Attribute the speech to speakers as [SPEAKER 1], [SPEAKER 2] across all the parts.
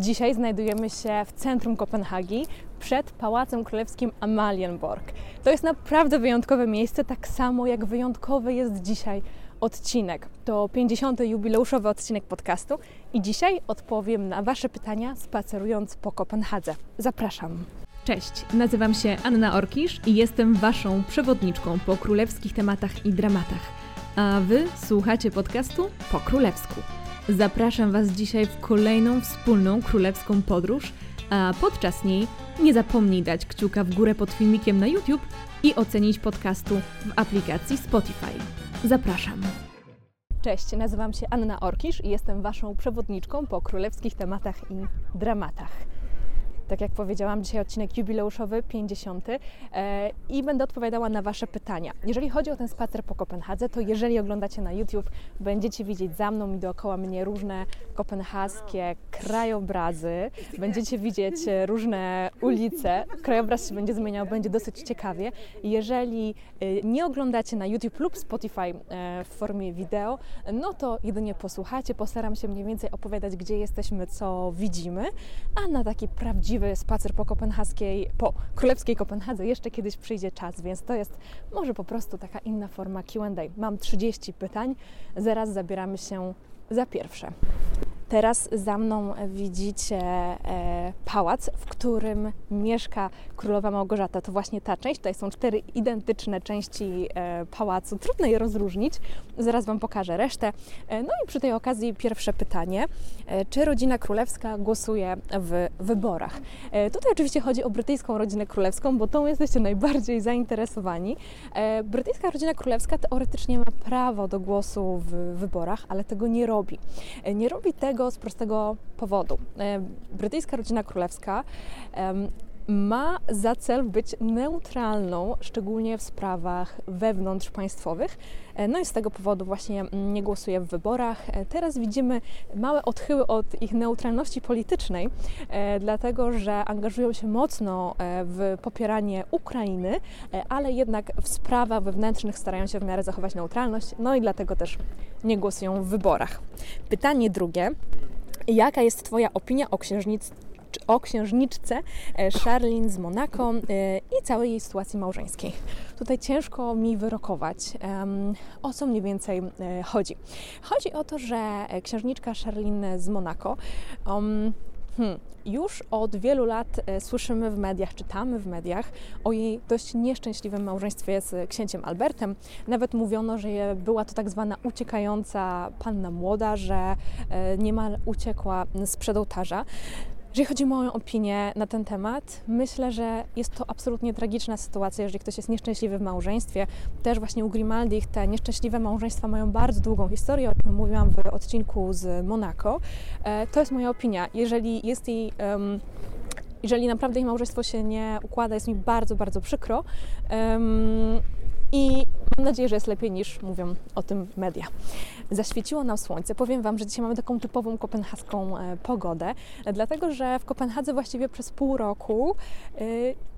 [SPEAKER 1] Dzisiaj znajdujemy się w centrum Kopenhagi, przed Pałacem Królewskim Amalienborg. To jest naprawdę wyjątkowe miejsce, tak samo jak wyjątkowy jest dzisiaj odcinek. To 50. jubileuszowy odcinek podcastu i dzisiaj odpowiem na Wasze pytania spacerując po Kopenhadze. Zapraszam.
[SPEAKER 2] Cześć, nazywam się Anna Orkisz i jestem Waszą przewodniczką po królewskich tematach i dramatach. A Wy słuchacie podcastu po królewsku. Zapraszam Was dzisiaj w kolejną wspólną królewską podróż, a podczas niej nie zapomnij dać kciuka w górę pod filmikiem na YouTube i ocenić podcastu w aplikacji Spotify. Zapraszam.
[SPEAKER 1] Cześć, nazywam się Anna Orkisz i jestem Waszą przewodniczką po królewskich tematach i dramatach. Tak jak powiedziałam, dzisiaj odcinek jubileuszowy, 50. E, i będę odpowiadała na Wasze pytania. Jeżeli chodzi o ten spacer po Kopenhadze, to jeżeli oglądacie na YouTube, będziecie widzieć za mną i dookoła mnie różne kopenhaskie krajobrazy, będziecie widzieć różne ulice, krajobraz się będzie zmieniał, będzie dosyć ciekawie. Jeżeli e, nie oglądacie na YouTube lub Spotify e, w formie wideo, no to jedynie posłuchajcie, postaram się mniej więcej opowiadać, gdzie jesteśmy, co widzimy, a na taki prawdziwy prawdziwy spacer po kopenhaskiej, po królewskiej Kopenhadze jeszcze kiedyś przyjdzie czas, więc to jest może po prostu taka inna forma Q&A. Mam 30 pytań, zaraz zabieramy się za pierwsze. Teraz za mną widzicie e, pałac, w którym mieszka królowa Małgorzata. To właśnie ta część. Tutaj są cztery identyczne części e, pałacu. Trudno je rozróżnić. Zaraz Wam pokażę resztę. E, no i przy tej okazji pierwsze pytanie. Czy rodzina królewska głosuje w wyborach? Tutaj oczywiście chodzi o brytyjską rodzinę królewską, bo tą jesteście najbardziej zainteresowani. Brytyjska rodzina królewska teoretycznie ma prawo do głosu w wyborach, ale tego nie robi. Nie robi tego z prostego powodu. E, brytyjska rodzina królewska ma za cel być neutralną, szczególnie w sprawach wewnątrzpaństwowych. E, no i z tego powodu właśnie nie głosuje w wyborach. E, teraz widzimy małe odchyły od ich neutralności politycznej, dlatego że angażują się mocno w popieranie Ukrainy, ale jednak w sprawach wewnętrznych starają się w miarę zachować neutralność, no i dlatego też nie głosują w wyborach. Pytanie drugie. Jaka jest Twoja opinia o księżnic o księżniczce e, Charlene z Monako e, i całej jej sytuacji małżeńskiej. Tutaj ciężko mi wyrokować, o co mniej więcej e, chodzi. Chodzi o to, że księżniczka Charlene z Monako um, Hmm. Już od wielu lat słyszymy w mediach, czytamy w mediach o jej dość nieszczęśliwym małżeństwie z księciem Albertem. Nawet mówiono, że była to tak zwana uciekająca panna młoda, że niemal uciekła z ołtarza. Jeżeli chodzi o moją opinię na ten temat, myślę, że jest to absolutnie tragiczna sytuacja, jeżeli ktoś jest nieszczęśliwy w małżeństwie. Też właśnie u Grimaldich te nieszczęśliwe małżeństwa mają bardzo długą historię, o czym mówiłam w odcinku z Monako. E, to jest moja opinia. Jeżeli jest jej... Um, jeżeli naprawdę ich małżeństwo się nie układa, jest mi bardzo, bardzo przykro. Um, I mam nadzieję, że jest lepiej niż mówią o tym media. Zaświeciło nam słońce. Powiem Wam, że dzisiaj mamy taką typową kopenhaską e, pogodę, dlatego że w Kopenhadze właściwie przez pół roku e,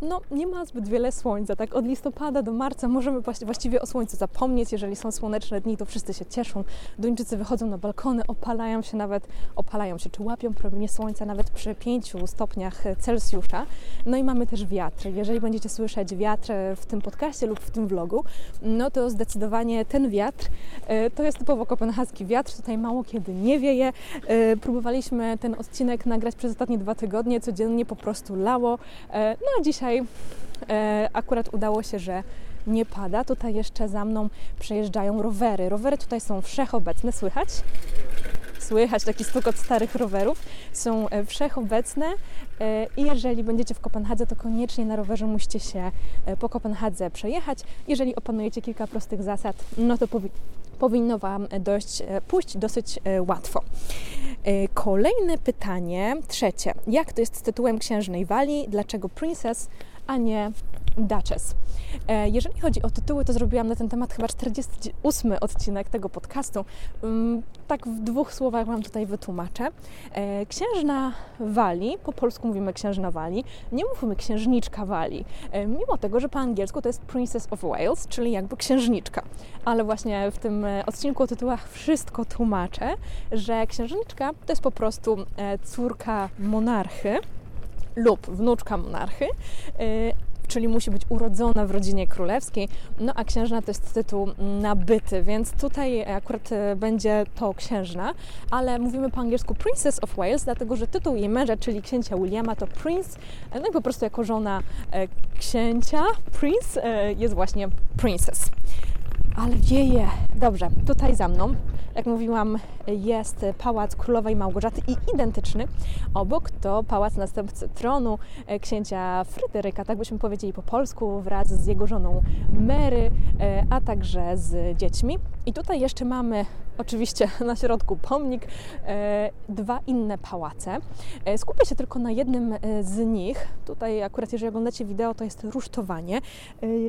[SPEAKER 1] no, nie ma zbyt wiele słońca. Tak od listopada do marca możemy właściwie o słońcu zapomnieć. Jeżeli są słoneczne dni, to wszyscy się cieszą. Duńczycy wychodzą na balkony, opalają się nawet, opalają się, czy łapią promienie słońca nawet przy 5 stopniach Celsjusza. No i mamy też wiatr. Jeżeli będziecie słyszeć wiatr w tym podcaście lub w tym vlogu, no to zdecydowanie ten wiatr e, to jest typowo kopenhaski wiatr. Tutaj mało kiedy nie wieje. E, próbowaliśmy ten odcinek nagrać przez ostatnie dwa tygodnie. Codziennie po prostu lało. E, no a dzisiaj akurat udało się, że nie pada. Tutaj jeszcze za mną przejeżdżają rowery. Rowery tutaj są wszechobecne, słychać? Słychać taki stukot starych rowerów. Są wszechobecne i jeżeli będziecie w Kopenhadze, to koniecznie na rowerze musicie się po Kopenhadze przejechać. Jeżeli opanujecie kilka prostych zasad, no to powi powinno Wam dość, pójść dosyć łatwo. Kolejne pytanie, trzecie. Jak to jest z tytułem księżnej Walii? Dlaczego princess, a nie Duchess. E, jeżeli chodzi o tytuły, to zrobiłam na ten temat chyba 48 odcinek tego podcastu. Mm, tak w dwóch słowach Wam tutaj wytłumaczę. E, księżna Wali, po polsku mówimy księżna Wali, nie mówimy księżniczka Wali, e, mimo tego, że po angielsku to jest Princess of Wales, czyli jakby księżniczka. Ale właśnie w tym odcinku o tytułach wszystko tłumaczę, że księżniczka to jest po prostu córka monarchy lub wnuczka monarchy, czyli musi być urodzona w rodzinie królewskiej, no a księżna to jest tytuł nabyty, więc tutaj akurat e, będzie to księżna, ale mówimy po angielsku Princess of Wales, dlatego że tytuł jej męża, czyli księcia Williama to Prince, e, no i po prostu jako żona e, księcia Prince jest właśnie Princess. Ale wieje. Dobrze, tutaj za mną, jak mówiłam, jest pałac królowej Małgorzaty i identyczny obok to pałac następcy tronu e, księcia Fryderyka, tak byśmy powiedzieli po polsku, wraz z jego żoną Mary, e, a także z dziećmi. I tutaj jeszcze mamy oczywiście na środku pomnik, e, dwa inne pałace. Skupię się tylko na jednym z nich. Tutaj akurat jeżeli oglądacie wideo, to jest rusztowanie.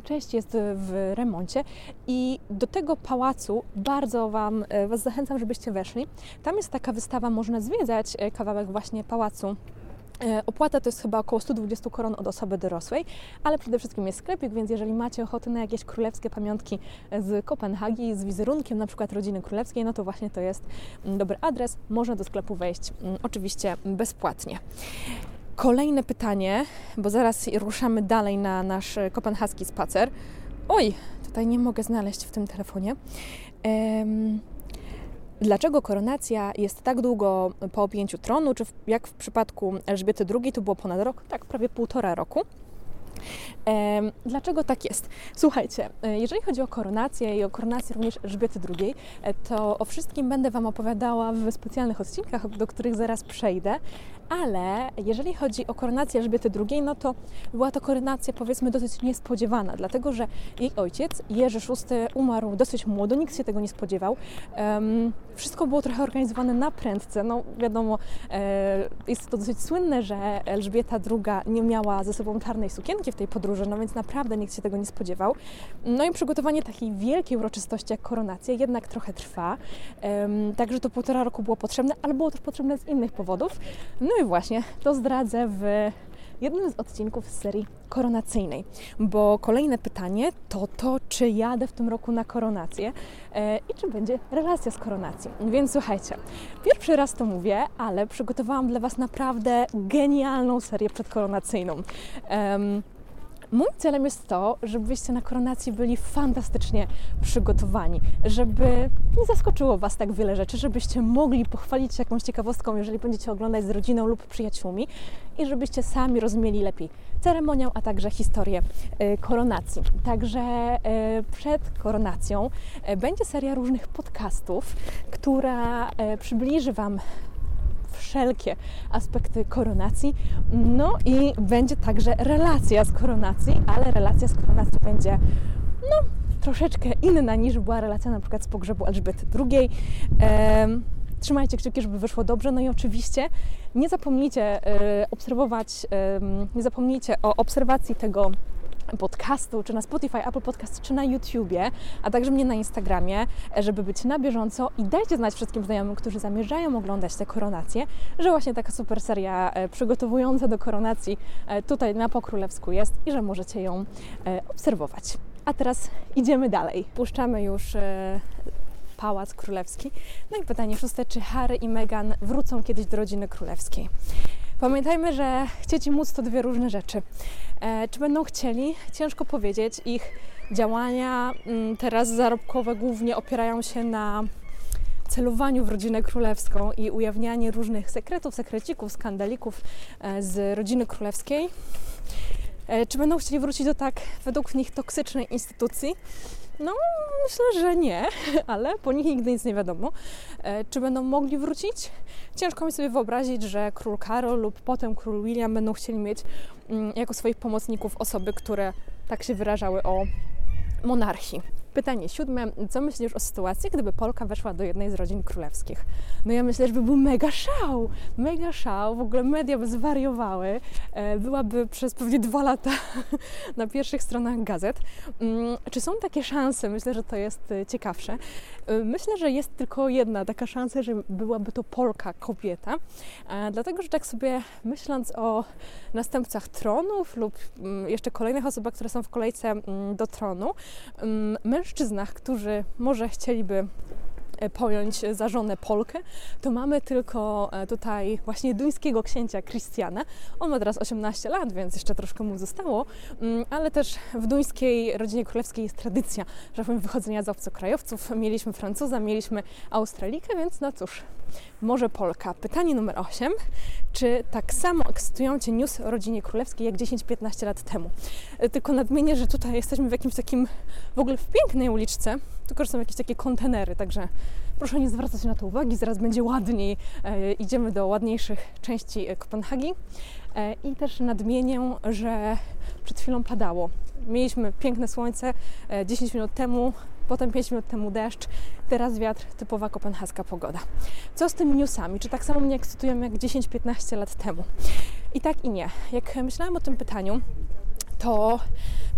[SPEAKER 1] Część jest w remoncie i do tego pałacu bardzo Wam, Was zachęcam, żebyście weszli. Tam jest taka wystawa, można zwiedzać kawałek właśnie pałacu E, opłata to jest chyba około 120 koron od osoby dorosłej, ale przede wszystkim jest sklepik, więc jeżeli macie ochotę na jakieś królewskie pamiątki z Kopenhagi, z wizerunkiem na przykład rodziny królewskiej, no to właśnie to jest mm, dobry adres. Można do sklepu wejść mm, oczywiście bezpłatnie. Kolejne pytanie, bo zaraz ruszamy dalej na nasz kopenhaski spacer. Oj, tutaj nie mogę znaleźć w tym telefonie. Um, Dlaczego koronacja jest tak długo po objęciu tronu, czy jak w przypadku Elżbiety II to było ponad rok, tak prawie półtora roku. Dlaczego tak jest? Słuchajcie, e, jeżeli chodzi o koronację i o koronację również Elżbiety II, e, to o wszystkim będę Wam opowiadała w specjalnych odcinkach, do których zaraz przejdę, ale jeżeli chodzi o koronację Elżbiety II, no to była to koronacja powiedzmy dosyć niespodziewana, dlatego że jej ojciec Jerzy VI umarł dosyć młodo, nikt się tego nie spodziewał. Um, wszystko było trochę organizowane na prędce. No wiadomo, e, jest to dosyć słynne, że Elżbieta II nie miała ze sobą czarnej sukienki w tej podróży, no więc naprawdę nikt się tego nie spodziewał. No i przygotowanie takiej wielkiej uroczystości jak koronacja jednak trochę trwa, um, także to półtora roku było potrzebne, ale było też potrzebne z innych powodów. No i właśnie to zdradzę w jednym z odcinków z serii koronacyjnej, bo kolejne pytanie to to, czy jadę w tym roku na koronację e, i czy będzie relacja z koronacji. Więc słuchajcie, pierwszy raz to mówię, ale przygotowałam dla Was naprawdę genialną serię przedkoronacyjną. Mój celem jest to, żebyście na koronacji byli fantastycznie przygotowani, żeby nie zaskoczyło Was tak wiele rzeczy, żebyście mogli pochwalić się jakąś ciekawostką, jeżeli będziecie oglądać z rodziną lub przyjaciółmi i żebyście sami rozumieli lepiej ceremonię, a także historię y, koronacji. Także y, przed koronacją y, będzie seria różnych podcastów, która przybliży Wam wszelkie aspekty koronacji. No i będzie także relacja z koronacji, ale relacja z koronacji będzie no, troszeczkę inna niż była relacja na przykład z pogrzebu Elżbiety II. Ehm, trzymajcie kciuki, żeby wyszło dobrze. No i oczywiście nie zapomnijcie e, obserwować, nie zapomnijcie o obserwacji tego podcastu, czy na Spotify, Apple Podcast, czy na YouTubie, a także mnie na Instagramie, żeby być na bieżąco i dajcie znać wszystkim znajomym, którzy zamierzają oglądać te koronacje, że właśnie taka super seria e, przygotowująca do koronacji e, tutaj na Pokrólewsku jest i że możecie ją e, obserwować. A teraz idziemy dalej. Puszczamy już Pałac Królewski. No i pytanie szóste, czy Harry i Meghan wrócą kiedyś do rodziny królewskiej? Pamiętajmy, że chcieć i móc to dwie różne rzeczy. E, czy będą chcieli? Ciężko powiedzieć. Ich działania m, teraz zarobkowe głównie opierają się na celowaniu w rodzinę królewską i ujawnianie różnych sekretów, sekrecików, skandalików e, z rodziny królewskiej. E, czy będą chcieli wrócić do tak według nich toksycznej instytucji? No, myślę, że nie, ale po nich nigdy nic nie wiadomo. E, czy będą mogli wrócić? Ciężko mi sobie wyobrazić, że król Karol lub potem król William będą chcieli mieć mm, jako swoich pomocników osoby, które tak się wyrażały o monarchii. Pytanie siódme. Co myślisz o sytuacji, gdyby Polka weszła do jednej z rodzin królewskich? No ja myślę, że by był mega szał. Mega szał. W ogóle media by zwariowały. E, byłaby przez pewnie dwa lata na pierwszych stronach gazet. Mm, czy są takie szanse? Myślę, że to jest e, ciekawsze. E, myślę, że jest tylko jedna taka szansa, że byłaby to Polka, kobieta. Dlatego, że tak sobie myśląc o następcach tronów lub mm, jeszcze kolejnych osobach, które są w kolejce mm, do tronu, mężczyznach, którzy może chcieliby pojąć za żonę Polkę, to mamy tylko e, tutaj właśnie duńskiego księcia Christiana. On ma teraz 18 lat, więc jeszcze troszkę mu zostało, mm, ale też w duńskiej rodzinie królewskiej jest tradycja, że powiem, wychodzenia z obcokrajowców. Mieliśmy Francuza, mieliśmy Australikę, więc no cóż, może Polka. Pytanie numer 8. Czy tak samo ekscytują Cię news o rodzinie królewskiej jak 10-15 lat temu? E, tylko nadmienię, że tutaj jesteśmy w jakimś takim, w ogóle w pięknej uliczce, tylko że są jakieś takie kontenery, także proszę nie zwracać na to uwagi, zaraz będzie ładniej. E, idziemy do ładniejszych części e, Kopenhagi. E, I też nadmienię, że przed chwilą padało. Mieliśmy piękne słońce 10 e, minut temu, potem 5 minut temu deszcz, teraz wiatr, typowa kopenhaska pogoda. Co z tymi newsami? Czy tak samo mnie ekscytują jak 10-15 lat temu? I tak i nie. Jak myślałam o tym pytaniu, to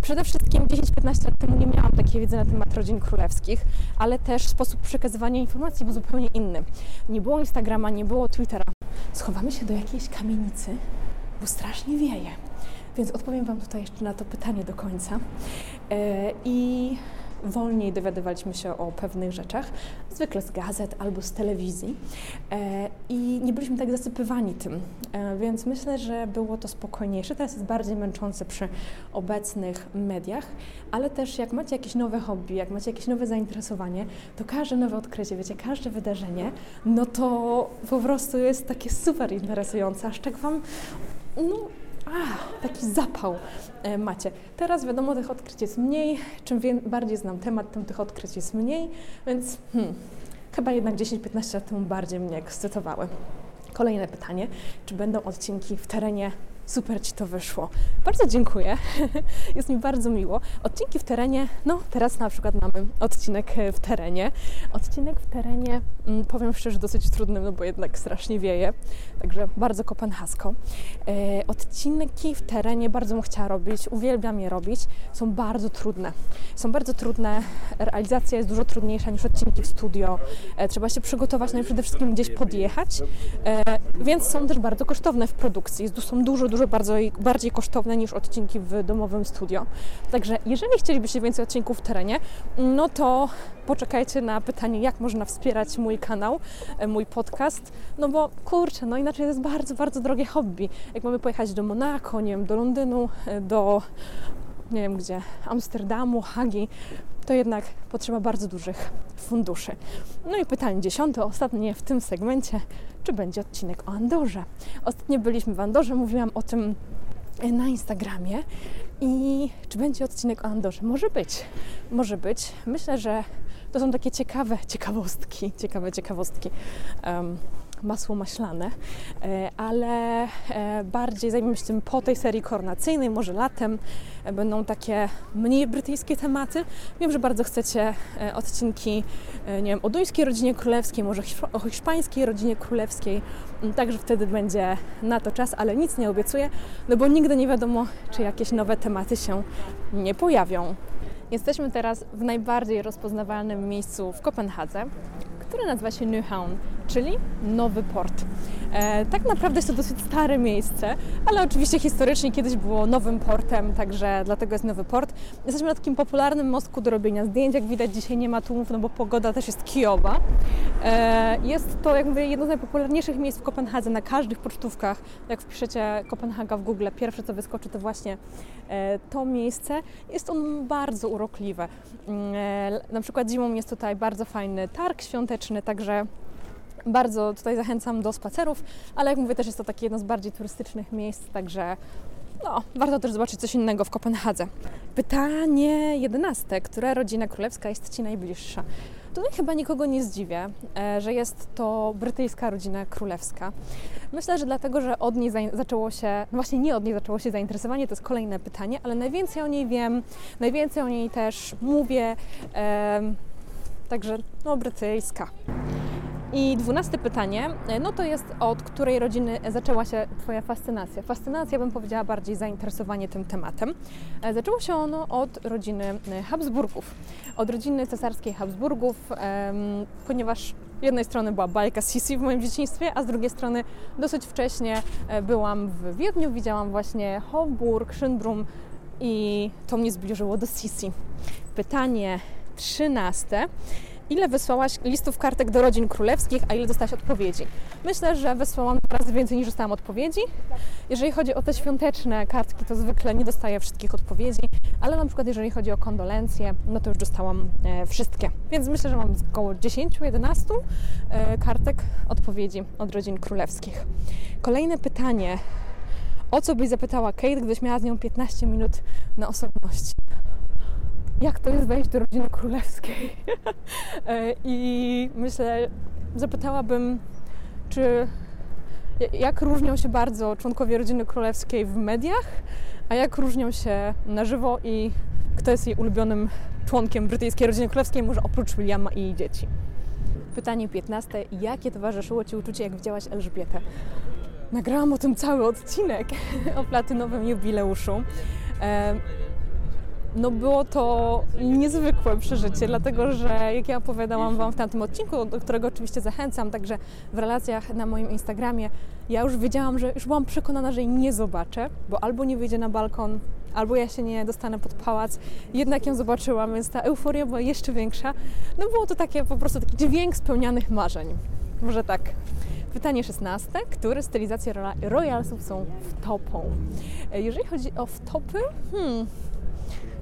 [SPEAKER 1] przede wszystkim 10-15 lat temu nie miałam takiej wiedzy na temat rodzin królewskich, ale też sposób przekazywania informacji był zupełnie inny. Nie było Instagrama, nie było Twittera. Schowamy się do jakiejś kamienicy, bo strasznie wieje. Więc odpowiem Wam tutaj jeszcze na to pytanie do końca. E, I wolniej dowiadywaliśmy się o pewnych rzeczach, zwykle z gazet albo z telewizji. E, i nie byliśmy tak zasypywani tym, e, więc myślę, że było to spokojniejsze. Teraz jest bardziej męczące przy obecnych mediach, ale też jak macie jakieś nowe hobby, jak macie jakieś nowe zainteresowanie, to każde nowe odkrycie, wiecie, każde wydarzenie, no to po prostu jest takie super interesujące, aż tak Wam no, a, taki zapał e, macie. Teraz wiadomo, tych odkryć jest mniej. Czym bardziej znam temat, tym tych odkryć jest mniej, więc hmm, chyba jednak 10-15 lat temu bardziej mnie ekscytowały. Kolejne pytanie, czy będą odcinki w terenie Super Ci to wyszło. Bardzo dziękuję. Jest mi bardzo miło. Odcinki w terenie, no teraz na przykład mamy odcinek e, w terenie. Odcinek w terenie, powiem szczerze, dosyć trudny, no bo jednak strasznie wieje, także bardzo kopenhasko. E, odcinki w terenie bardzo bym chciała robić, uwielbiam je robić. Są bardzo trudne. Są bardzo trudne. Realizacja jest dużo trudniejsza niż odcinki w studio. E, trzeba się przygotować, no i przede wszystkim gdzieś podjechać, więc są też bardzo kosztowne w produkcji. Są dużo dużo bardzo, bardziej kosztowne niż odcinki w domowym studio. Także jeżeli chcielibyście więcej odcinków w terenie, no to poczekajcie na pytanie, jak można wspierać mój kanał, e, mój podcast, no bo kurczę, no inaczej to jest bardzo, bardzo drogie hobby. Jak mamy pojechać do Monako, nie wiem, do Londynu, e, do nie wiem gdzie, Amsterdamu, Hagi, to jednak potrzeba bardzo dużych funduszy. No i pytanie dziesiąte, ostatnie w tym segmencie, czy będzie odcinek o Andorze? Ostatnio byliśmy w Andorze, mówiłam o tym na Instagramie i czy będzie odcinek o Andorze? Może być, może być. Myślę, że to są takie ciekawe ciekawostki, ciekawe ciekawostki. Um, masło maślane, e, ale e, bardziej zajmiemy się tym po tej serii koronacyjnej, może latem e, będą takie mniej brytyjskie tematy. Wiem, że bardzo chcecie odcinki, nie wiem, o duńskiej rodzinie królewskiej, może o hiszpańskiej rodzinie królewskiej, także wtedy będzie na to czas, ale nic nie obiecuję, no bo nigdy nie wiadomo, czy jakieś nowe tematy się nie pojawią. Jesteśmy teraz w najbardziej rozpoznawalnym miejscu w Kopenhadze, które nazywa się Nyhavn, czyli Nowy Port. E, tak naprawdę jest to dosyć stare miejsce, ale oczywiście historycznie kiedyś było nowym portem, także dlatego jest Nowy Port. Jesteśmy na takim popularnym mostku do robienia zdjęć, jak widać dzisiaj nie ma tłumów, no bo pogoda też jest kijowa. E, jest to jak mówię, jedno z najpopularniejszych miejsc w Kopenhadze, na każdych pocztówkach, jak wpiszecie Kopenhaga w Google, pierwsze co wyskoczy to właśnie e, to miejsce. Jest on bardzo urokliwe. Mm, e, na przykład zimą jest tutaj bardzo fajny targ świąteczny, także bardzo tutaj zachęcam do spacerów, ale jak mówię, też jest to takie jedno z bardziej turystycznych miejsc, także no, warto też zobaczyć coś innego w Kopenhadze. Pytanie jedenaste. Która rodzina królewska jest Ci najbliższa? Tutaj chyba nikogo nie zdziwię, e, że jest to brytyjska rodzina królewska. Myślę, że dlatego, że od niej zaczęło się, no właśnie nie od niej zaczęło się zainteresowanie, to jest kolejne pytanie, ale najwięcej o niej wiem, najwięcej o niej też mówię, także no brytyjska. I dwunaste pytanie, e, no to jest od której rodziny zaczęła się Twoja fascynacja? Fascynacja, bym powiedziała, bardziej zainteresowanie tym tematem. E, zaczęło się ono od rodziny e, Habsburgów, od rodziny cesarskiej Habsburgów, ponieważ z jednej strony była bajka Sisi w moim dzieciństwie, a z drugiej strony dosyć wcześnie byłam w Wiedniu, widziałam właśnie Hofburg, Schönbrunn i to mnie zbliżyło do Sisi. Pytanie trzynaste ile wysłałaś listów kartek do rodzin królewskich, a ile dostałaś odpowiedzi? Myślę, że wysłałam razy więcej niż dostałam odpowiedzi. Jeżeli chodzi o te świąteczne kartki, to zwykle nie dostaję wszystkich odpowiedzi, ale na przykład jeżeli chodzi o kondolencje, no to już dostałam e, wszystkie. Więc myślę, że mam około 10-11 e, kartek odpowiedzi od rodzin królewskich. Kolejne pytanie. O co byś zapytała Kate, gdybyś miała z nią 15 minut na osobności? Jak to jest wejść do rodziny królewskiej. E, I myślę, zapytałabym, czy jak różnią się bardzo członkowie rodziny królewskiej w mediach, a jak różnią się na żywo i kto jest jej ulubionym członkiem brytyjskiej rodziny królewskiej, może oprócz Williama i jej dzieci. Pytanie 15. Jakie towarzyszyło Ci uczucie, jak widziałaś Elżbietę? Nagrałam o tym cały odcinek, o platynowym jubileuszu. E, no było to niezwykłe przeżycie, dlatego że jak ja opowiadałam Wam w tamtym odcinku, do którego oczywiście zachęcam, także w relacjach na moim Instagramie, ja już wiedziałam, że już byłam przekonana, że jej nie zobaczę, bo albo nie wyjdzie na balkon, albo ja się nie dostanę pod pałac. Jednak ją zobaczyłam, więc ta euforia była jeszcze większa. No było to takie po prostu taki dźwięk spełnianych marzeń. Może tak. Pytanie 16. Które stylizacje royalsów są wtopą? Jeżeli chodzi o wtopy, hmm,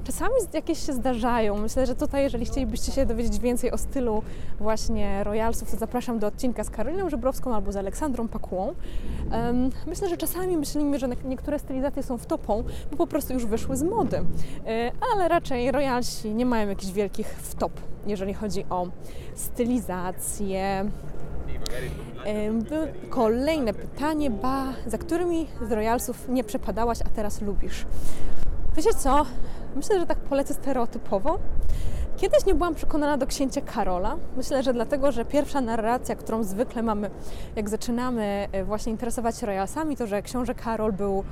[SPEAKER 1] Czasami jakieś się zdarzają. Myślę, że tutaj, jeżeli chcielibyście się dowiedzieć więcej o stylu właśnie Royalsów, to zapraszam do odcinka z Karoliną Żebrowską albo z Aleksandrą Pakułą. Myślę, że czasami myślimy, że niektóre stylizacje są w topą, bo po prostu już wyszły z mody. E, ale raczej Royalsi nie mają jakichś wielkich wtop, jeżeli chodzi o stylizację. Kolejne pytanie, ba, za którymi z Royalsów nie przepadałaś, a teraz lubisz? Wiecie co? Myślę, że tak polecę stereotypowo. Kiedyś nie byłam przekonana do księcia Karola. Myślę, że dlatego, że pierwsza narracja, którą zwykle mamy, jak zaczynamy e, właśnie interesować się royalsami, to że książę Karol był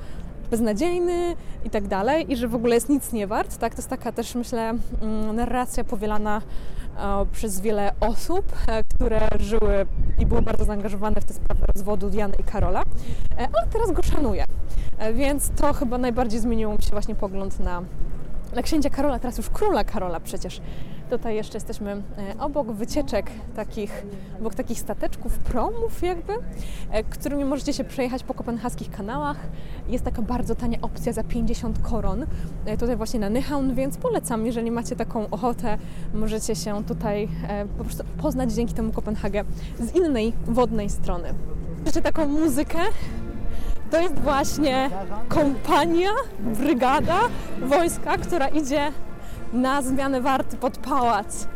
[SPEAKER 1] beznadziejny i tak dalej i że w ogóle jest nic nie wart. Tak? To jest taka też, myślę, mm, narracja powielana e, przez wiele osób, e, które żyły i były bardzo zaangażowane w tę sprawę rozwodu Diany i Karola, ale teraz go szanuję. Więc to chyba najbardziej zmieniło mi się właśnie pogląd na dla księcia Karola, teraz już króla Karola przecież. Tutaj jeszcze jesteśmy e, obok wycieczek takich, obok takich stateczków, promów jakby, e, którymi możecie się przejechać po kopenhaskich kanałach. Jest taka bardzo tania opcja za 50 koron, e, tutaj właśnie na Nyhavn, więc polecam, jeżeli macie taką ochotę, możecie się tutaj po prostu poznać dzięki temu Kopenhagę z innej wodnej strony. Jeszcze taką muzykę to jest właśnie kompania, brygada wojska, która idzie na zmianę warty pod pałac.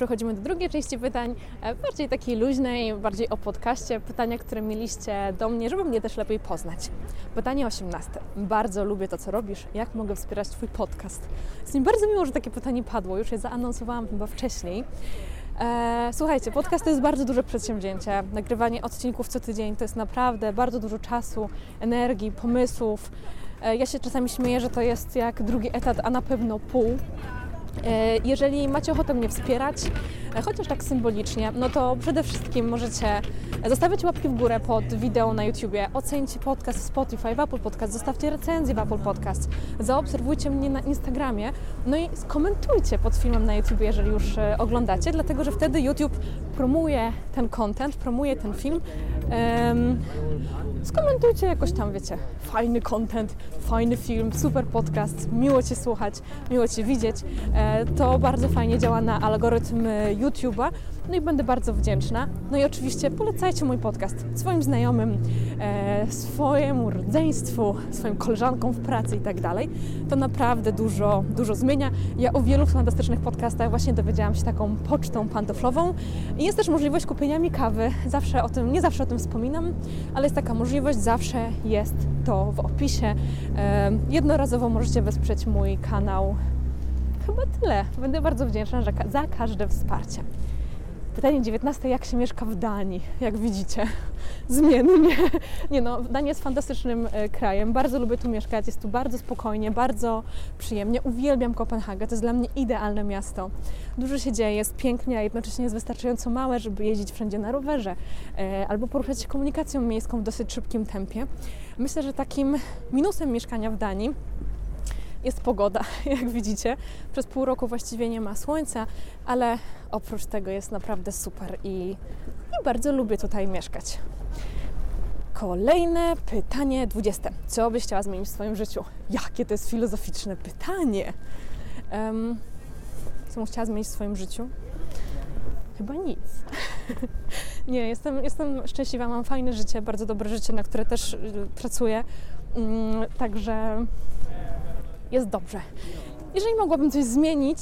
[SPEAKER 1] Przechodzimy do drugiej części pytań, e, bardziej takiej luźnej, bardziej o podcaście, pytania, które mieliście do mnie, żeby mnie też lepiej poznać. Pytanie 18. Bardzo lubię to, co robisz. Jak mogę wspierać Twój podcast? Jest mi bardzo miło, że takie pytanie padło. Już je zaanonsowałam chyba wcześniej. E, słuchajcie, podcast to jest bardzo duże przedsięwzięcie. Nagrywanie odcinków co tydzień to jest naprawdę bardzo dużo czasu, energii, pomysłów. E, ja się czasami śmieję, że to jest jak drugi etat, a na pewno pół. E, jeżeli macie ochotę mnie wspierać, e, chociaż tak symbolicznie, no to przede wszystkim możecie zostawiać łapki w górę pod wideo na YouTubie, ocencie podcast w Spotify, w Apple Podcast, zostawcie recenzję w Apple Podcast, zaobserwujcie mnie na Instagramie, no i skomentujcie pod filmem na YouTube, jeżeli już e, oglądacie, dlatego że wtedy YouTube promuje ten content, promuje ten film. Um, skomentujcie jakoś tam, wiecie, fajny content, fajny film, super podcast, miło Cię słuchać, miło Cię widzieć. E, to bardzo fajnie działa na algorytm YouTube'a, no i będę bardzo wdzięczna. No i oczywiście polecajcie mój podcast swoim znajomym, e, swojemu rodzeństwu, swoim koleżankom w pracy i tak dalej. To naprawdę dużo, dużo zmienia. Ja o wielu fantastycznych podcastach właśnie dowiedziałam się taką pocztą pantoflową jest też możliwość kupienia mi kawy. Zawsze o tym, nie zawsze o tym wspominam, ale jest taka możliwość, zawsze jest to w opisie. Jednorazowo możecie wesprzeć mój kanał. Chyba tyle. Będę bardzo wdzięczna za każde wsparcie. Pytanie 19. Jak się mieszka w Danii? Jak widzicie, zmiennie. Nie no, Dania jest fantastycznym e, krajem. Bardzo lubię tu mieszkać. Jest tu bardzo spokojnie, bardzo przyjemnie. Uwielbiam Kopenhagę. To jest dla mnie idealne miasto. Dużo się dzieje, jest pięknie, a jednocześnie jest wystarczająco małe, żeby jeździć wszędzie na rowerze e, albo poruszać się komunikacją miejską w dosyć szybkim tempie. Myślę, że takim minusem mieszkania w Danii jest pogoda, jak widzicie. Przez pół roku właściwie nie ma słońca, ale oprócz tego jest naprawdę super i, i bardzo lubię tutaj mieszkać. Kolejne pytanie 20. Co byś chciała zmienić w swoim życiu? Jakie to jest filozoficzne pytanie? Um, co bym chciała zmienić w swoim życiu? Chyba nic. nie, jestem, jestem szczęśliwa, mam fajne życie, bardzo dobre życie, na które też y, pracuję. Um, także jest dobrze. Jeżeli mogłabym coś zmienić,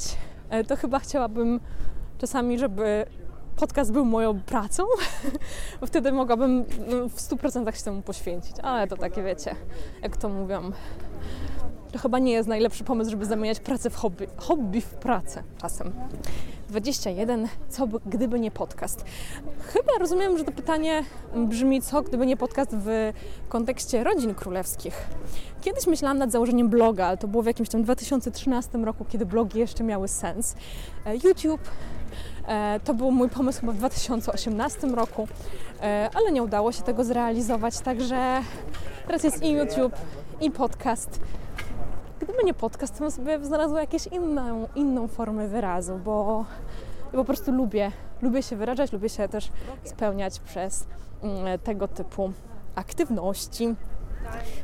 [SPEAKER 1] e, to chyba chciałabym czasami, żeby podcast był moją pracą, bo wtedy mogłabym no, w 100% się temu poświęcić. Ale to takie wiecie, jak to mówią, to chyba nie jest najlepszy pomysł, żeby zamieniać pracę w hobby, hobby w pracę czasem. 21. Co by, gdyby nie podcast? Chyba rozumiem, że to pytanie brzmi, co gdyby nie podcast w kontekście rodzin królewskich. Kiedyś myślałam nad założeniem bloga, ale to było w jakimś tam 2013 roku, kiedy blogi jeszcze miały sens. E, YouTube e, to był mój pomysł chyba w 2018 roku, e, ale nie udało się tego zrealizować, także teraz jest i YouTube, i podcast. Gdyby nie podcast, to bym sobie znalazła jakąś inną, inną formę wyrazu, bo po prostu lubię, lubię się wyrażać, lubię się też spełniać przez mm, tego typu aktywności.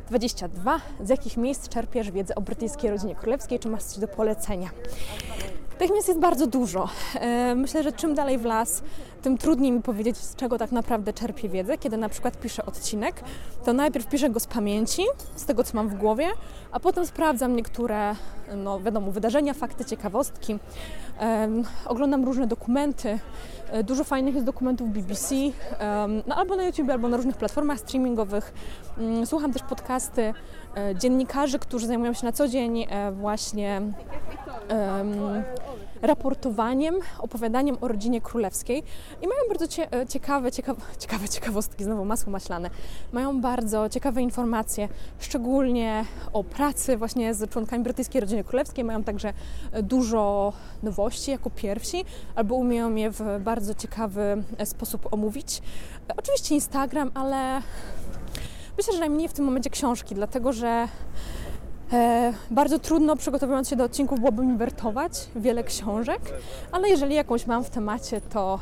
[SPEAKER 1] 22. Z jakich miejsc czerpiesz wiedzę o brytyjskiej rodzinie królewskiej? Czy masz coś do polecenia? Tych miejsc jest bardzo dużo. E, myślę, że czym dalej w las, tym trudniej mi powiedzieć, z czego tak naprawdę czerpię wiedzę. Kiedy na przykład piszę odcinek, to najpierw piszę go z pamięci, z tego, co mam w głowie, a potem sprawdzam niektóre, no wiadomo, wydarzenia, fakty, ciekawostki. Oglądam różne dokumenty. E, dużo fajnych jest dokumentów BBC, no albo na YouTube, albo na różnych platformach streamingowych. Mm, słucham też podcasty e, dziennikarzy, którzy zajmują się na co dzień właśnie raportowaniem, opowiadaniem o rodzinie królewskiej. I mają bardzo e, ciekawe, ciekawe, ciekawe ciekawostki, znowu masło maślane, mają bardzo ciekawe informacje, szczególnie o pracy właśnie z członkami brytyjskiej rodziny królewskiej, mają także e, dużo nowości jako pierwsi, albo umieją je w bardzo ciekawy e, sposób omówić. Oczywiście Instagram, ale myślę, że najmniej w tym momencie książki, dlatego że E, bardzo trudno przygotowując się do odcinków byłoby mi wertować wiele książek, ale jeżeli jakąś mam w temacie, to,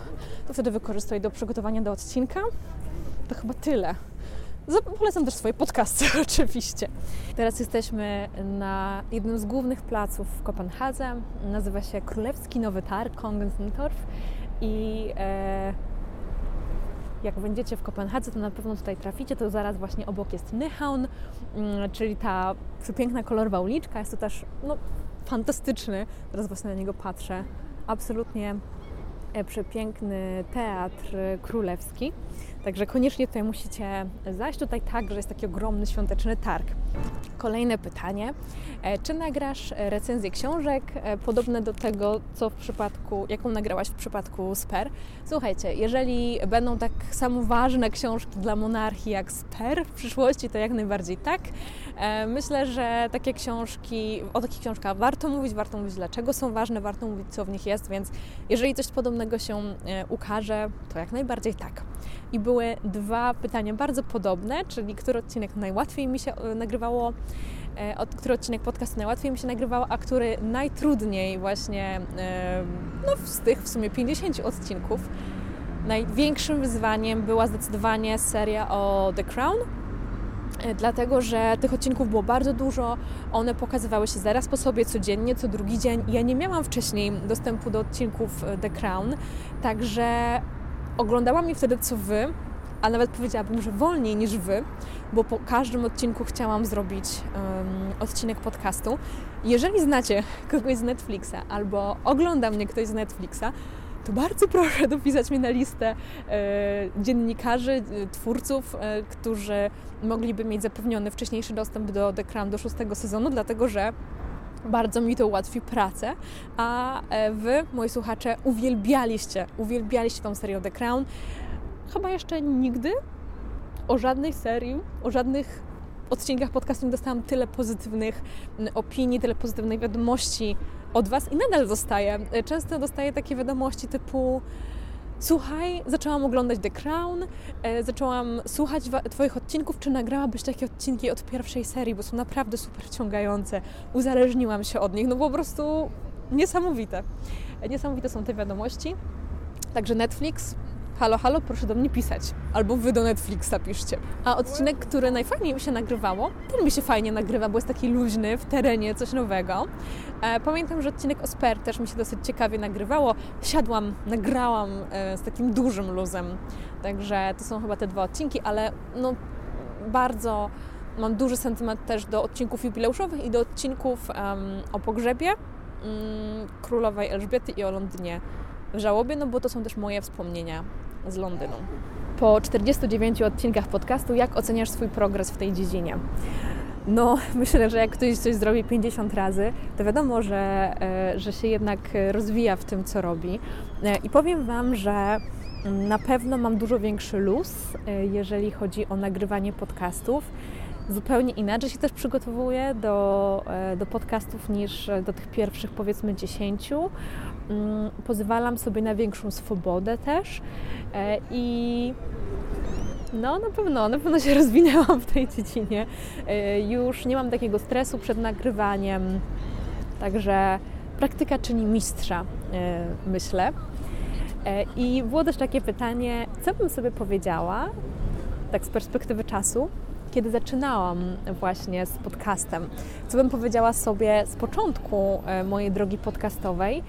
[SPEAKER 1] to wtedy wykorzystuję do przygotowania do odcinka. To chyba tyle. Polecam też swoje podcasty oczywiście. Teraz jesteśmy na jednym z głównych placów w Kopenhadze. Nazywa się Królewski Nowy Targ, Kongenstorf i e, jak będziecie w Kopenhadze, to na pewno tutaj traficie, to zaraz właśnie obok jest Nyhavn, mm, czyli ta przepiękna, kolorowa uliczka. Jest to też no, fantastyczny, teraz właśnie na niego patrzę, absolutnie e, przepiękny teatr królewski. Także koniecznie tutaj musicie zajść. Tutaj także jest taki ogromny świąteczny targ. Kolejne pytanie. E, czy nagrasz recenzję książek e, podobne do tego, co w przypadku, jaką nagrałaś w przypadku Sper? Słuchajcie, jeżeli będą tak samo ważne książki dla monarchii jak Sper w przyszłości, to jak najbardziej tak. E, myślę, że takie książki, o takich książkach warto mówić, warto mówić dlaczego są ważne, warto mówić co w nich jest, więc jeżeli coś podobnego się ukaże, to jak najbardziej tak. I były dwa pytania bardzo podobne, czyli który odcinek najłatwiej mi się nagrywało E, od, który odcinek podcastu najłatwiej mi się nagrywał, a który najtrudniej właśnie e, no, z tych w sumie 50 odcinków. Największym wyzwaniem była zdecydowanie seria o The Crown, E, dlatego że tych odcinków było bardzo dużo, one pokazywały się zaraz po sobie codziennie, co drugi dzień. Ja nie miałam wcześniej dostępu do odcinków e, The Crown, także oglądałam je wtedy co wy, a nawet powiedziałabym, że wolniej niż wy, bo po każdym odcinku chciałam zrobić um, odcinek podcastu. Jeżeli znacie kogoś z Netflixa albo ogląda mnie ktoś z Netflixa, to bardzo proszę dopisać mi na listę e, dziennikarzy, e, twórców, e, którzy mogliby mieć zapewniony wcześniejszy dostęp do The Crown do szóstego sezonu, dlatego że bardzo mi to ułatwi pracę, a e, Wy, moi słuchacze, uwielbialiście, uwielbialiście tą serię The Crown. Chyba jeszcze nigdy o żadnej serii, o żadnych odcinkach podcastu nie dostałam tyle pozytywnych opinii, tyle pozytywnej wiadomości od Was i nadal dostaję. Często dostaję takie wiadomości typu Słuchaj, zaczęłam oglądać The Crown, e, zaczęłam słuchać Twoich odcinków, czy nagrałabyś takie odcinki od pierwszej serii, bo są naprawdę super ciągające. Uzależniłam się od nich, no po prostu niesamowite. Niesamowite są te wiadomości. Także Netflix, halo, halo, proszę do mnie pisać. Albo wy do Netflixa piszcie. A odcinek, który najfajniej mi się nagrywało, ten mi się fajnie nagrywa, bo jest taki luźny, w terenie, coś nowego. E, pamiętam, że odcinek o Sper też mi się dosyć ciekawie nagrywało. Siadłam, nagrałam e, z takim dużym luzem. Także to są chyba te dwa odcinki, ale no bardzo mam duży sentyment też do odcinków jubileuszowych i do odcinków um, o pogrzebie um, królowej Elżbiety i o Londynie w żałobie, no bo to są też moje wspomnienia z Londynu. Po 49 odcinkach podcastu, jak oceniasz swój progres w tej dziedzinie? No, myślę, że jak ktoś coś zrobi 50 razy, to wiadomo, że, e, że się jednak rozwija w tym, co robi. E, I powiem Wam, że na pewno mam dużo większy luz, e, jeżeli chodzi o nagrywanie podcastów. Zupełnie inaczej się też przygotowuję do, do podcastów niż do tych pierwszych, powiedzmy, 10. Mm, pozwalam sobie na większą swobodę też e, i no na pewno, na pewno się rozwinęłam w tej dziedzinie. E, już nie mam takiego stresu przed nagrywaniem, także praktyka czyni mistrza, e, myślę. I było też takie pytanie, co bym sobie powiedziała, tak z perspektywy czasu, kiedy zaczynałam właśnie z podcastem. Co bym powiedziała sobie z początku mojej drogi podcastowej,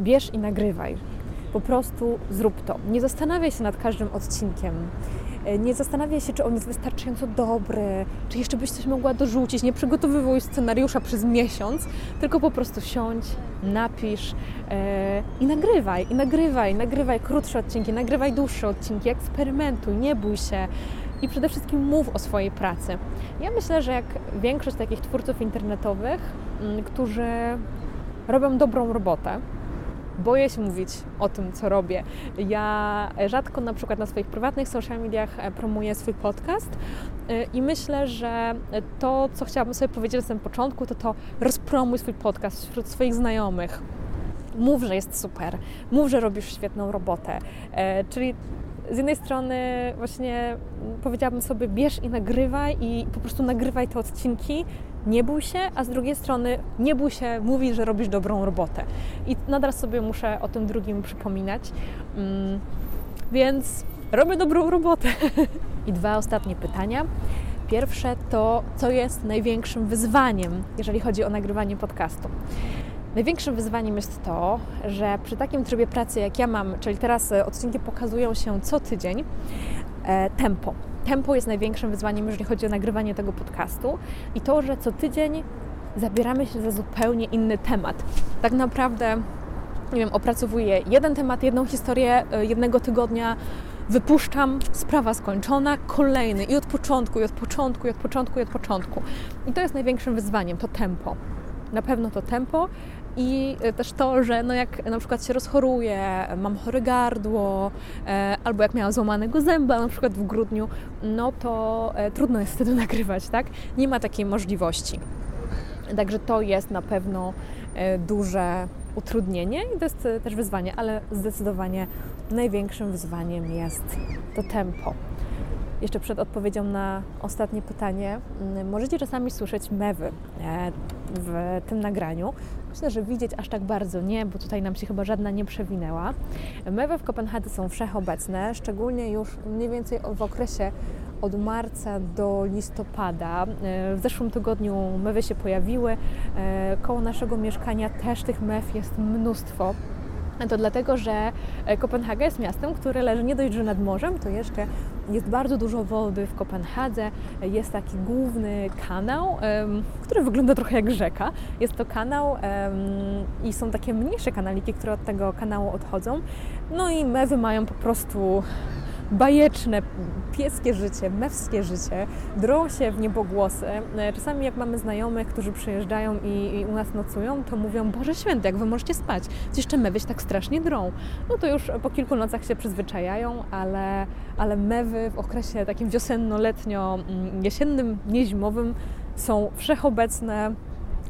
[SPEAKER 1] bierz i nagrywaj. Po prostu zrób to. Nie zastanawiaj się nad każdym odcinkiem. E, nie zastanawiaj się, czy on jest wystarczająco dobry, czy jeszcze byś coś mogła dorzucić. Nie przygotowywuj scenariusza przez miesiąc, tylko po prostu siądź, napisz yy, i nagrywaj, i nagrywaj, nagrywaj krótsze odcinki, nagrywaj dłuższe odcinki, eksperymentuj, nie bój się i przede wszystkim mów o swojej pracy. Ja myślę, że jak większość takich twórców internetowych, m, którzy robią dobrą robotę, boję się mówić o tym, co robię. Ja rzadko na przykład na swoich prywatnych social mediach e, promuję swój podcast e, i myślę, że to, co chciałabym sobie powiedzieć na samym początku, to to rozpromuj swój podcast wśród swoich znajomych. Mów, że jest super, mów, że robisz świetną robotę. E, czyli z jednej strony właśnie powiedziałabym sobie bierz i nagrywaj i po prostu nagrywaj te odcinki, nie bój się, a z drugiej strony nie bój się mówić, że robisz dobrą robotę. I nadal sobie muszę o tym drugim przypominać. Mm, więc robię dobrą robotę. I dwa ostatnie pytania. Pierwsze to, co jest największym wyzwaniem, jeżeli chodzi o nagrywanie podcastu. Największym wyzwaniem jest to, że przy takim trybie pracy, jak ja mam, czyli teraz e, odcinki pokazują się co tydzień, e, tempo tempo jest największym wyzwaniem, jeżeli chodzi o nagrywanie tego podcastu i to, że co tydzień zabieramy się za zupełnie inny temat. Tak naprawdę, nie wiem, opracowuję jeden temat, jedną historię e, jednego tygodnia, wypuszczam, sprawa skończona, kolejny i od początku, i od początku, i od początku, i od początku. I to jest największym wyzwaniem, to tempo. Na pewno to tempo, i e, też to, że no jak na przykład się rozchoruję, mam chore gardło, e, albo jak miałam złamanego zęba na przykład w grudniu, no to e, trudno jest wtedy nagrywać, tak? Nie ma takiej możliwości. Także to jest na pewno duże utrudnienie i to jest też wyzwanie, ale zdecydowanie największym wyzwaniem jest to tempo. Jeszcze przed odpowiedzią na ostatnie pytanie, możecie czasami słyszeć mewy w tym nagraniu. Myślę, że widzieć aż tak bardzo nie, bo tutaj nam się chyba żadna nie przewinęła. Mewy w Kopenhadze są wszechobecne, szczególnie już mniej więcej w okresie od marca do listopada. W zeszłym tygodniu mewy się pojawiły. Koło naszego mieszkania też tych mew jest mnóstwo. To dlatego, że Kopenhaga jest miastem, które leży nie dość, że nad morzem, to jeszcze jest bardzo dużo wody w Kopenhadze. Jest taki główny kanał, który wygląda trochę jak rzeka. Jest to kanał i są takie mniejsze kanaliki, które od tego kanału odchodzą. No i mewy mają po prostu bajeczne, pieskie życie, mewskie życie, drą się w niebogłosy. E, czasami jak mamy znajomych, którzy przyjeżdżają i, i, u nas nocują, to mówią, Boże Święty, jak Wy możecie spać? Jeszcze mewy się tak strasznie drą. No to już po kilku nocach się przyzwyczajają, ale, ale mewy w okresie takim wiosenno-letnio-jesiennym, niezimowym są wszechobecne,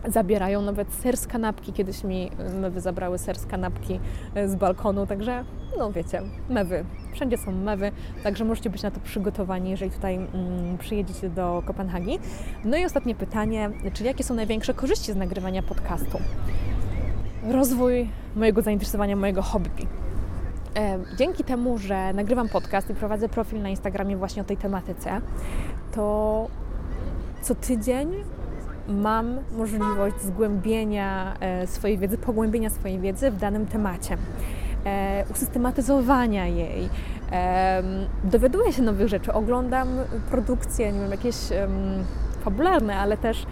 [SPEAKER 1] zabierają nawet ser z kanapki. Kiedyś mi mewy zabrały ser z kanapki e, z balkonu, także no wiecie, mewy. Wszędzie są mewy, także możecie być na to przygotowani, jeżeli tutaj mm, przyjedziecie do Kopenhagi. No i ostatnie pytanie, czyli jakie są największe korzyści z nagrywania podcastu? Rozwój mojego zainteresowania, mojego hobby. E, dzięki temu, że nagrywam podcast i prowadzę profil na Instagramie właśnie o tej tematyce, to co tydzień mam możliwość zgłębienia e, swojej wiedzy, pogłębienia swojej wiedzy w danym temacie, e, usystematyzowania jej. Dowiaduję się nowych rzeczy, oglądam produkcje, nie wiem, jakieś fabularne, ale też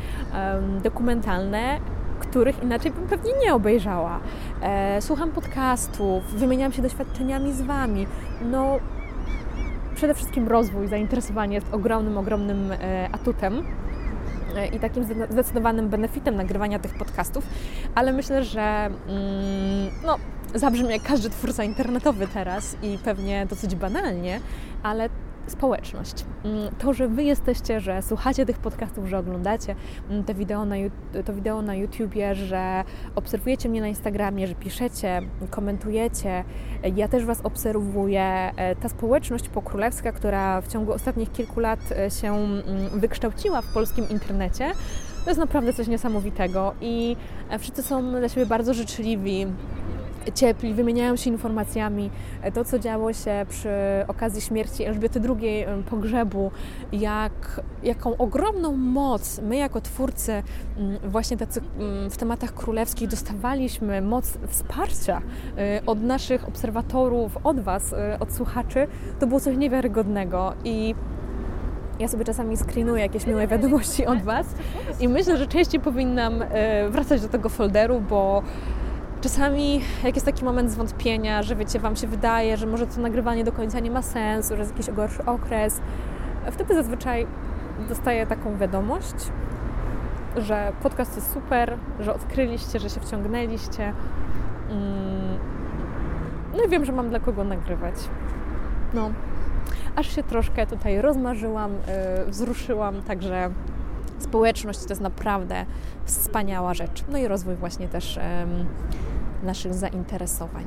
[SPEAKER 1] dokumentalne, których inaczej bym pewnie nie obejrzała. E, słucham podcastów, wymieniam się doświadczeniami z Wami. No, przede wszystkim rozwój, zainteresowanie jest ogromnym, ogromnym atutem i takim zdecydowanym benefitem nagrywania tych podcastów, ale myślę, że mm, no, zabrzmi jak każdy twórca internetowy teraz i pewnie dosyć banalnie, ale społeczność. Mm, to, że Wy jesteście, że słuchacie tych podcastów, że oglądacie mm, te wideo na, to wideo na YouTubie, że obserwujecie mnie na Instagramie, że piszecie, komentujecie. Ja też Was obserwuję. E, ta społeczność pokrólewska, która w ciągu ostatnich kilku lat e, się mm, wykształciła w polskim internecie, to jest naprawdę coś niesamowitego i e, wszyscy są dla siebie bardzo życzliwi ciepli, wymieniają się informacjami. To, co działo się przy okazji śmierci Elżbiety II, pogrzebu, jak, jaką ogromną moc my jako twórcy właśnie tacy w tematach królewskich dostawaliśmy, moc wsparcia y, od naszych obserwatorów, od Was, od słuchaczy, to było coś niewiarygodnego i ja sobie czasami screenuję jakieś miłe wiadomości od Was i myślę, że częściej powinnam wracać do tego folderu, bo Czasami, jak jest taki moment zwątpienia, że wiecie, Wam się wydaje, że może to nagrywanie do końca nie ma sensu, że jest jakiś gorszy okres, wtedy zazwyczaj dostaję taką wiadomość, że podcast jest super, że odkryliście, że się wciągnęliście. Mm. No i wiem, że mam dla kogo nagrywać. No, aż się troszkę tutaj rozmarzyłam, yy, wzruszyłam, także społeczność to jest naprawdę wspaniała rzecz. No i rozwój właśnie też naszych zainteresowań.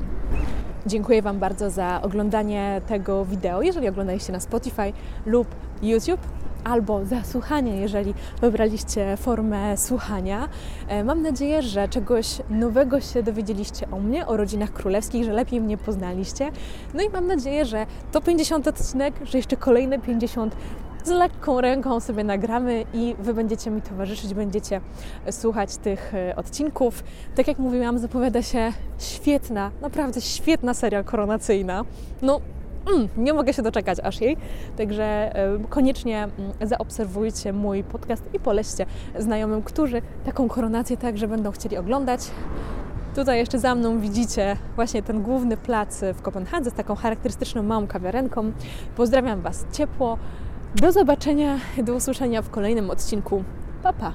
[SPEAKER 1] Dziękuję Wam bardzo za oglądanie tego wideo, jeżeli oglądaliście na Spotify lub YouTube albo za słuchanie, jeżeli wybraliście formę słuchania. E, mam nadzieję, że czegoś nowego się dowiedzieliście o mnie, o rodzinach królewskich, że lepiej mnie poznaliście. No i mam nadzieję, że to 50 odcinek, że jeszcze kolejne 50 z lekką ręką sobie nagramy i Wy będziecie mi towarzyszyć, będziecie słuchać tych e, odcinków. Tak jak mówiłam, zapowiada się świetna, naprawdę świetna seria koronacyjna. No, mm, nie mogę się doczekać aż jej, także y, koniecznie y, zaobserwujcie mój podcast i polećcie znajomym, którzy taką koronację także będą chcieli oglądać. Tutaj jeszcze za mną widzicie właśnie ten główny plac w Kopenhadze z taką charakterystyczną małą kawiarenką. Pozdrawiam Was ciepło. Do zobaczenia, do usłyszenia w kolejnym odcinku. Pa, pa!